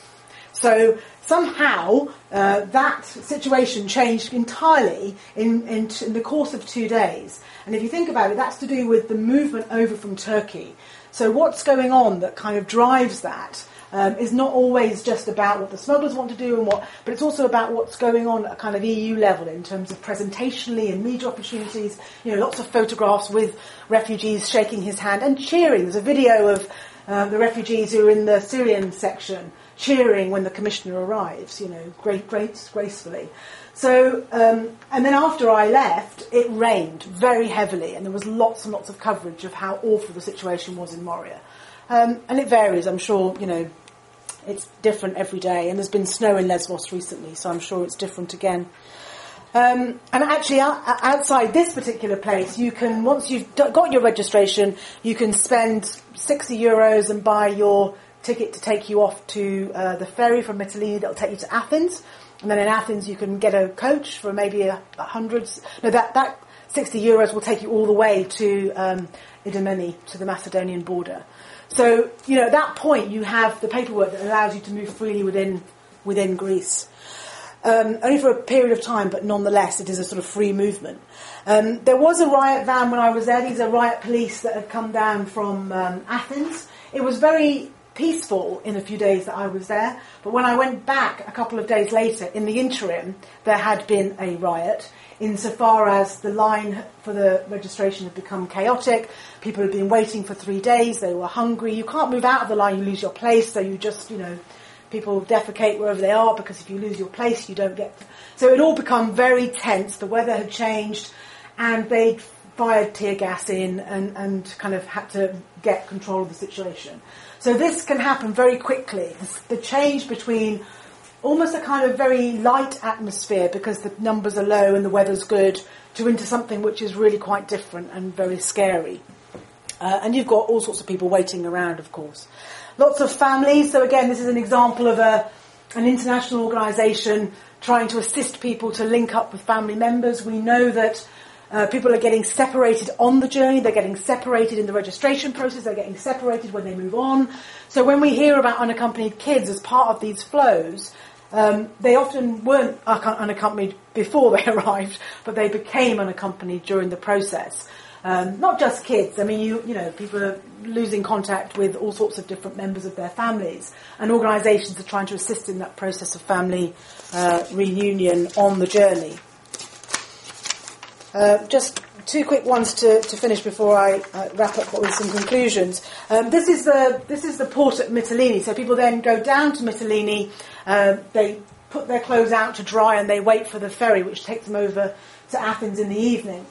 So somehow uh, that situation changed entirely in, in, in, the course of two days. And if you think about it, that's to do with the movement over from Turkey. So what's going on that kind of drives that um, is not always just about what the smugglers want to do and what, but it's also about what's going on at a kind of EU level in terms of presentationally and media opportunities. You know, lots of photographs with refugees shaking his hand and cheering. There's a video of uh, the refugees who are in the Syrian section cheering when the commissioner arrives. You know, great, great, gracefully. So, um, and then after I left, it rained very heavily, and there was lots and lots of coverage of how awful the situation was in Moria. Um, and it varies, I'm sure, you know, it's different every day, and there's been snow in Lesbos recently, so I'm sure it's different again. Um, and actually, outside this particular place, you can once you've got your registration, you can spend 60 euros and buy your ticket to take you off to uh, the ferry from Italy that'll take you to Athens. And then in Athens, you can get a coach for maybe a, a hundred. No, that that 60 euros will take you all the way to um, Idomeni, to the Macedonian border. So, you know, at that point, you have the paperwork that allows you to move freely within, within Greece. Um, only for a period of time, but nonetheless, it is a sort of free movement. Um, there was a riot van when I was there. These are riot police that had come down from um, Athens. It was very peaceful in a few days that I was there, but when I went back a couple of days later, in the interim, there had been a riot insofar as the line for the registration had become chaotic. People had been waiting for three days. They were hungry. You can't move out of the line. You lose your place. So you just, you know, people defecate wherever they are because if you lose your place, you don't get. So it all become very tense. The weather had changed, and they fired tear gas in and, and kind of had to get control of the situation. So this can happen very quickly. The change between almost a kind of very light atmosphere because the numbers are low and the weather's good to into something which is really quite different and very scary. Uh, and you've got all sorts of people waiting around, of course. Lots of families. So again, this is an example of a, an international organisation trying to assist people to link up with family members. We know that uh, people are getting separated on the journey, they're getting separated in the registration process, they're getting separated when they move on. So when we hear about unaccompanied kids as part of these flows, um, they often weren't unaccompanied before they arrived, but they became unaccompanied during the process. Um, not just kids. I mean, you you know, people are losing contact with all sorts of different members of their families, and organisations are trying to assist in that process of family uh, reunion on the journey. Uh, just two quick ones to, to finish before I uh, wrap up with some conclusions. Um, this is the this is the port at Mytilene. So people then go down to Mytilene. Uh, they put their clothes out to dry and they wait for the ferry, which takes them over to Athens in the evening.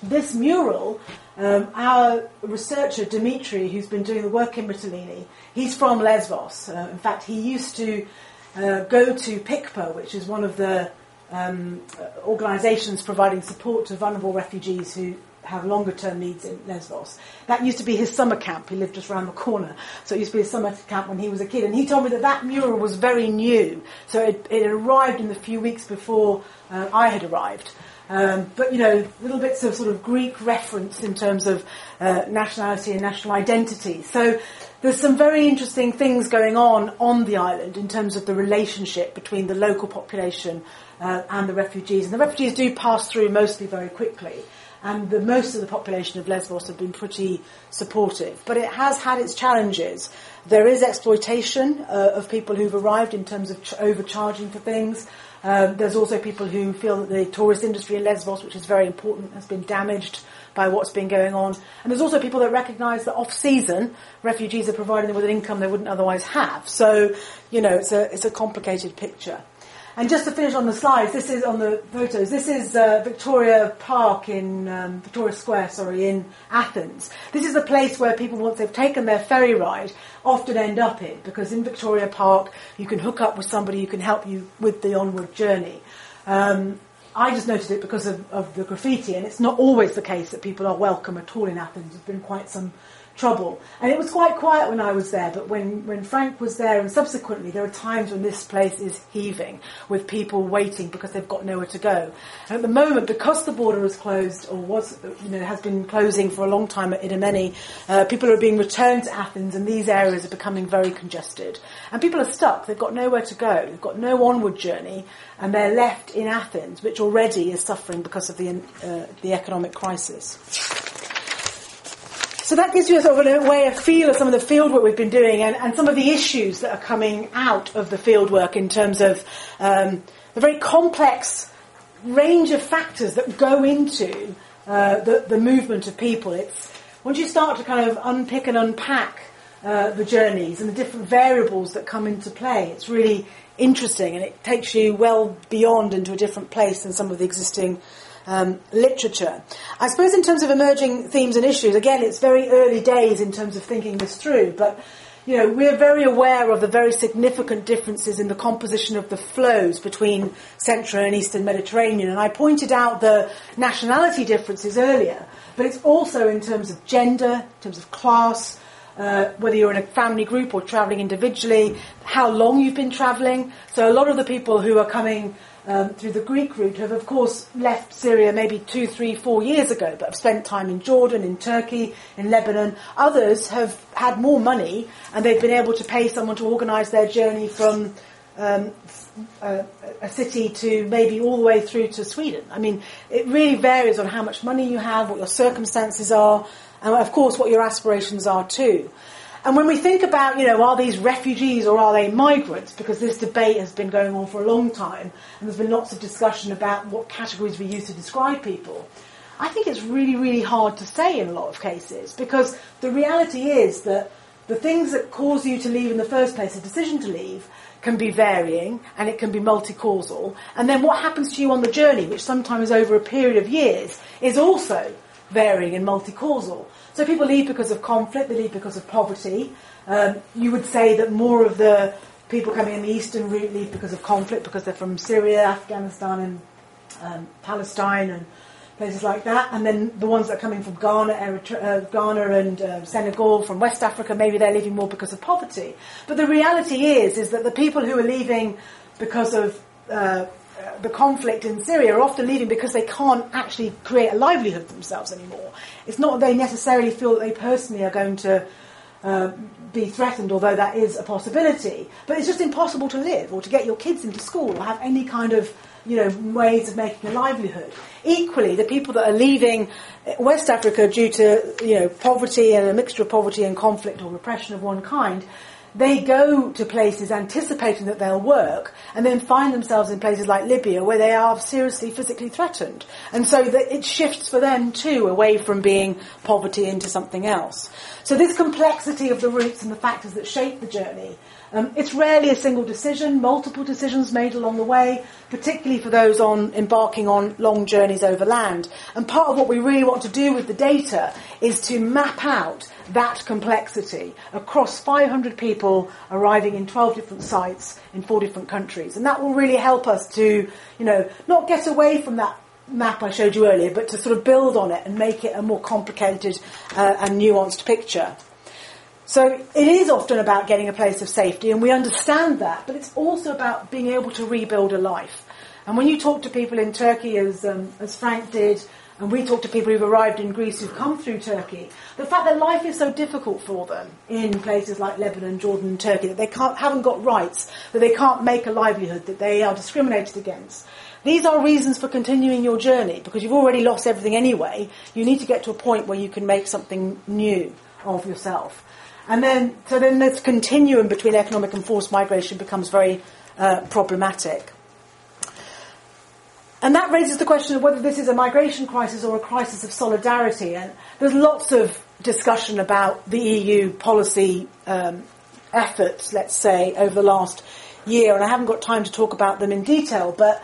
This mural, um, our researcher Dimitri, who's been doing the work in Mytilene, he's from Lesbos. Uh, in fact, he used to uh, go to PIKPA, which is one of the um, organisations providing support to vulnerable refugees who have longer term needs in Lesbos. That used to be his summer camp. He lived just around the corner. So it used to be his summer camp when he was a kid. And he told me that that mural was very new. So it, it arrived in the few weeks before uh, I had arrived. Um, but, you know, little bits of sort of Greek reference in terms of uh, nationality and national identity. So there's some very interesting things going on on the island in terms of the relationship between the local population uh, and the refugees. And the refugees do pass through mostly very quickly and the, most of the population of Lesbos have been pretty supportive. But it has had its challenges. There is exploitation uh, of people who've arrived in terms of ch- overcharging for things. Um, there's also people who feel that the tourist industry in Lesbos, which is very important, has been damaged by what's been going on. And there's also people that recognise that off-season, refugees are providing them with an income they wouldn't otherwise have. So, you know, it's a, it's a complicated picture. And just to finish on the slides, this is on the photos. This is uh, Victoria Park in um, Victoria Square, sorry, in Athens. This is the place where people, once they've taken their ferry ride, often end up in because in Victoria Park you can hook up with somebody who can help you with the onward journey. Um, I just noticed it because of, of the graffiti, and it's not always the case that people are welcome at all in Athens. There's been quite some trouble. And it was quite quiet when I was there, but when, when Frank was there and subsequently, there are times when this place is heaving with people waiting because they've got nowhere to go. And at the moment, because the border is closed or was, you know, has been closing for a long time at Idomeni, uh, people are being returned to Athens and these areas are becoming very congested. And people are stuck. They've got nowhere to go. They've got no onward journey and they're left in Athens, which already is suffering because of the, uh, the economic crisis. So that gives you a sort of a way, a feel of some of the fieldwork we've been doing and, and some of the issues that are coming out of the fieldwork in terms of um, the very complex range of factors that go into uh, the, the movement of people. It's once you start to kind of unpick and unpack uh, the journeys and the different variables that come into play, it's really interesting and it takes you well beyond into a different place than some of the existing um, literature. I suppose in terms of emerging themes and issues, again, it's very early days in terms of thinking this through, but you know, we're very aware of the very significant differences in the composition of the flows between Central and Eastern Mediterranean. And I pointed out the nationality differences earlier, but it's also in terms of gender, in terms of class, uh, whether you're in a family group or travelling individually, how long you've been travelling. So a lot of the people who are coming um, through the Greek route have, of course, left Syria maybe two, three, four years ago, but have spent time in Jordan, in Turkey, in Lebanon. Others have had more money and they've been able to pay someone to organise their journey from um, a, a, city to maybe all the way through to Sweden. I mean, it really varies on how much money you have, what your circumstances are, and of course what your aspirations are too. And when we think about, you know, are these refugees or are they migrants? Because this debate has been going on for a long time, and there's been lots of discussion about what categories we use to describe people. I think it's really, really hard to say in a lot of cases because the reality is that the things that cause you to leave in the first place, a decision to leave, can be varying and it can be multi-causal. And then what happens to you on the journey, which sometimes over a period of years, is also varying and multi-causal. So people leave because of conflict, they leave because of poverty. Um, you would say that more of the people coming in the eastern route leave because of conflict, because they're from Syria, Afghanistan, and um, Palestine, and places like that. And then the ones that are coming from Ghana, uh, Ghana and uh, Senegal, from West Africa, maybe they're leaving more because of poverty. But the reality is, is that the people who are leaving because of uh, the conflict in Syria are often leaving because they can't actually create a livelihood themselves anymore. It's not that they necessarily feel that they personally are going to uh, be threatened, although that is a possibility. But it's just impossible to live or to get your kids into school or have any kind of you know ways of making a livelihood. Equally, the people that are leaving West Africa due to you know poverty and a mixture of poverty and conflict or repression of one kind they go to places anticipating that they'll work and then find themselves in places like Libya where they are seriously physically threatened. And so that it shifts for them too away from being poverty into something else. So this complexity of the routes and the factors that shape the journey um, it's rarely a single decision, multiple decisions made along the way, particularly for those on embarking on long journeys over land. And part of what we really want to do with the data is to map out that complexity across 500 people arriving in 12 different sites in four different countries. And that will really help us to, you know, not get away from that map I showed you earlier, but to sort of build on it and make it a more complicated uh, and nuanced picture. So it is often about getting a place of safety, and we understand that, but it's also about being able to rebuild a life. And when you talk to people in Turkey, as, um, as Frank did, and we talk to people who've arrived in Greece who've come through Turkey, the fact that life is so difficult for them in places like Lebanon, Jordan, and Turkey, that they haven't got rights, that they can't make a livelihood, that they are discriminated against. These are reasons for continuing your journey because you've already lost everything anyway. You need to get to a point where you can make something new of yourself. And then, so then this continuum between economic and forced migration becomes very uh, problematic. And that raises the question of whether this is a migration crisis or a crisis of solidarity. And there's lots of discussion about the EU policy um, efforts, let's say, over the last year. And I haven't got time to talk about them in detail, but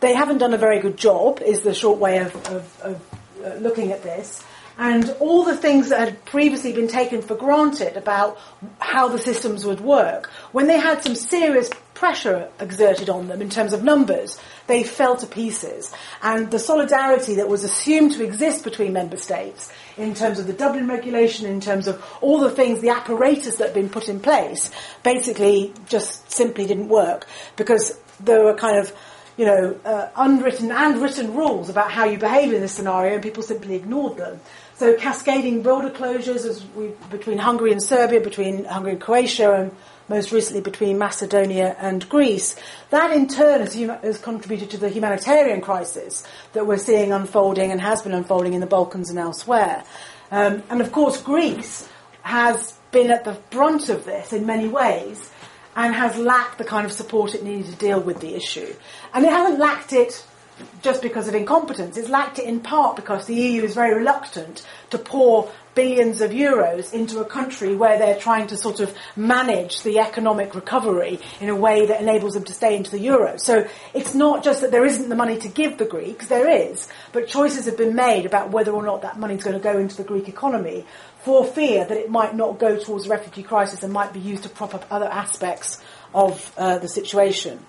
they haven't done a very good job, is the short way of, of, of uh, looking at this and all the things that had previously been taken for granted about how the systems would work, when they had some serious pressure exerted on them in terms of numbers, they fell to pieces. And the solidarity that was assumed to exist between member states in terms of the Dublin regulation, in terms of all the things, the apparatus that had been put in place, basically just simply didn't work because there were kind of you know, uh, unwritten and written rules about how you behave in this scenario, and people simply ignored them. So cascading border closures as we, between Hungary and Serbia, between Hungary and Croatia, and most recently between Macedonia and Greece. That in turn has, has, contributed to the humanitarian crisis that we're seeing unfolding and has been unfolding in the Balkans and elsewhere. Um, and of course, Greece has been at the brunt of this in many ways and has lacked the kind of support it needed to deal with the issue. And it hasn't lacked it just because of incompetence. It's lacked it in part because the EU is very reluctant to pour billions of euros into a country where they're trying to sort of manage the economic recovery in a way that enables them to stay into the euro. So it's not just that there isn't the money to give the Greeks, there is, but choices have been made about whether or not that money is going to go into the Greek economy for fear that it might not go towards the refugee crisis and might be used to prop up other aspects of uh, the situation.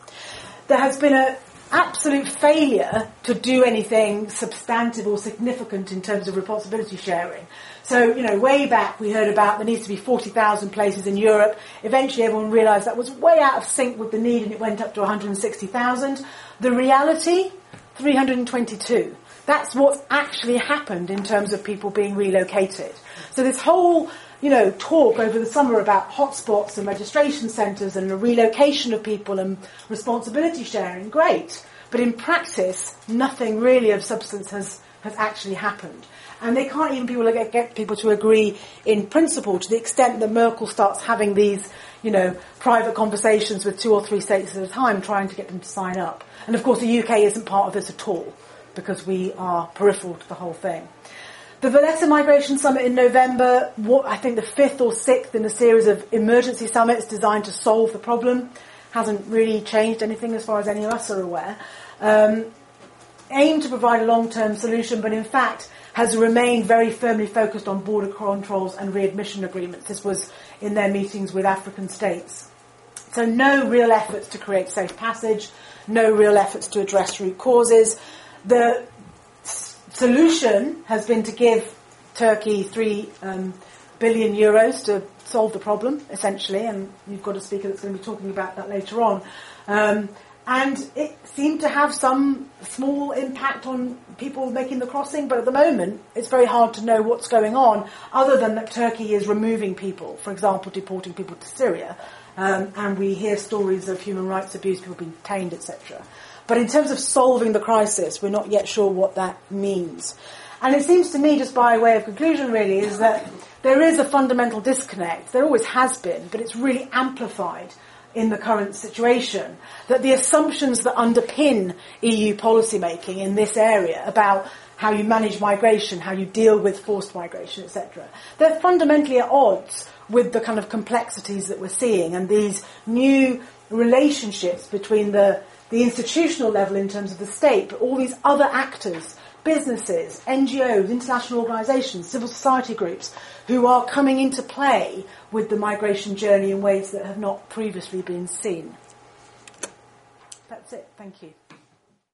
There has been a absolute failure to do anything substantive or significant in terms of responsibility sharing. So, you know, way back we heard about there needs to be 40,000 places in Europe. Eventually everyone realised that was way out of sync with the need and it went up to 160,000. The reality, 322. That's what's actually happened in terms of people being relocated. So this whole you know, talk over the summer about hotspots and registration centres and the relocation of people and responsibility sharing, great. But in practice, nothing really of substance has, has actually happened. And they can't even get, get people to agree in principle to the extent that Merkel starts having these, you know, private conversations with two or three states at a time trying to get them to sign up. And of course the UK isn't part of this at all because we are peripheral to the whole thing. The Valletta Migration Summit in November, what, I think the fifth or sixth in a series of emergency summits designed to solve the problem, hasn't really changed anything as far as any of us are aware. Um, aimed to provide a long-term solution, but in fact has remained very firmly focused on border controls and readmission agreements. This was in their meetings with African states. So no real efforts to create safe passage, no real efforts to address root causes. The solution has been to give Turkey three um, billion euros to solve the problem, essentially, and you've got a speaker that's going to be talking about that later on. Um, and it seemed to have some small impact on people making the crossing, but at the moment it's very hard to know what's going on, other than that Turkey is removing people, for example, deporting people to Syria, um, and we hear stories of human rights abuse, people being detained, etc. But in terms of solving the crisis, we're not yet sure what that means. And it seems to me, just by way of conclusion really, is that there is a fundamental disconnect. There always has been, but it's really amplified in the current situation. That the assumptions that underpin EU policymaking in this area about how you manage migration, how you deal with forced migration, etc., they're fundamentally at odds with the kind of complexities that we're seeing and these new relationships between the, the institutional level in terms of the state, but all these other actors businesses, NGOs, international organisations, civil society groups who are coming into play with the migration journey in ways that have not previously been seen. That's it. Thank you.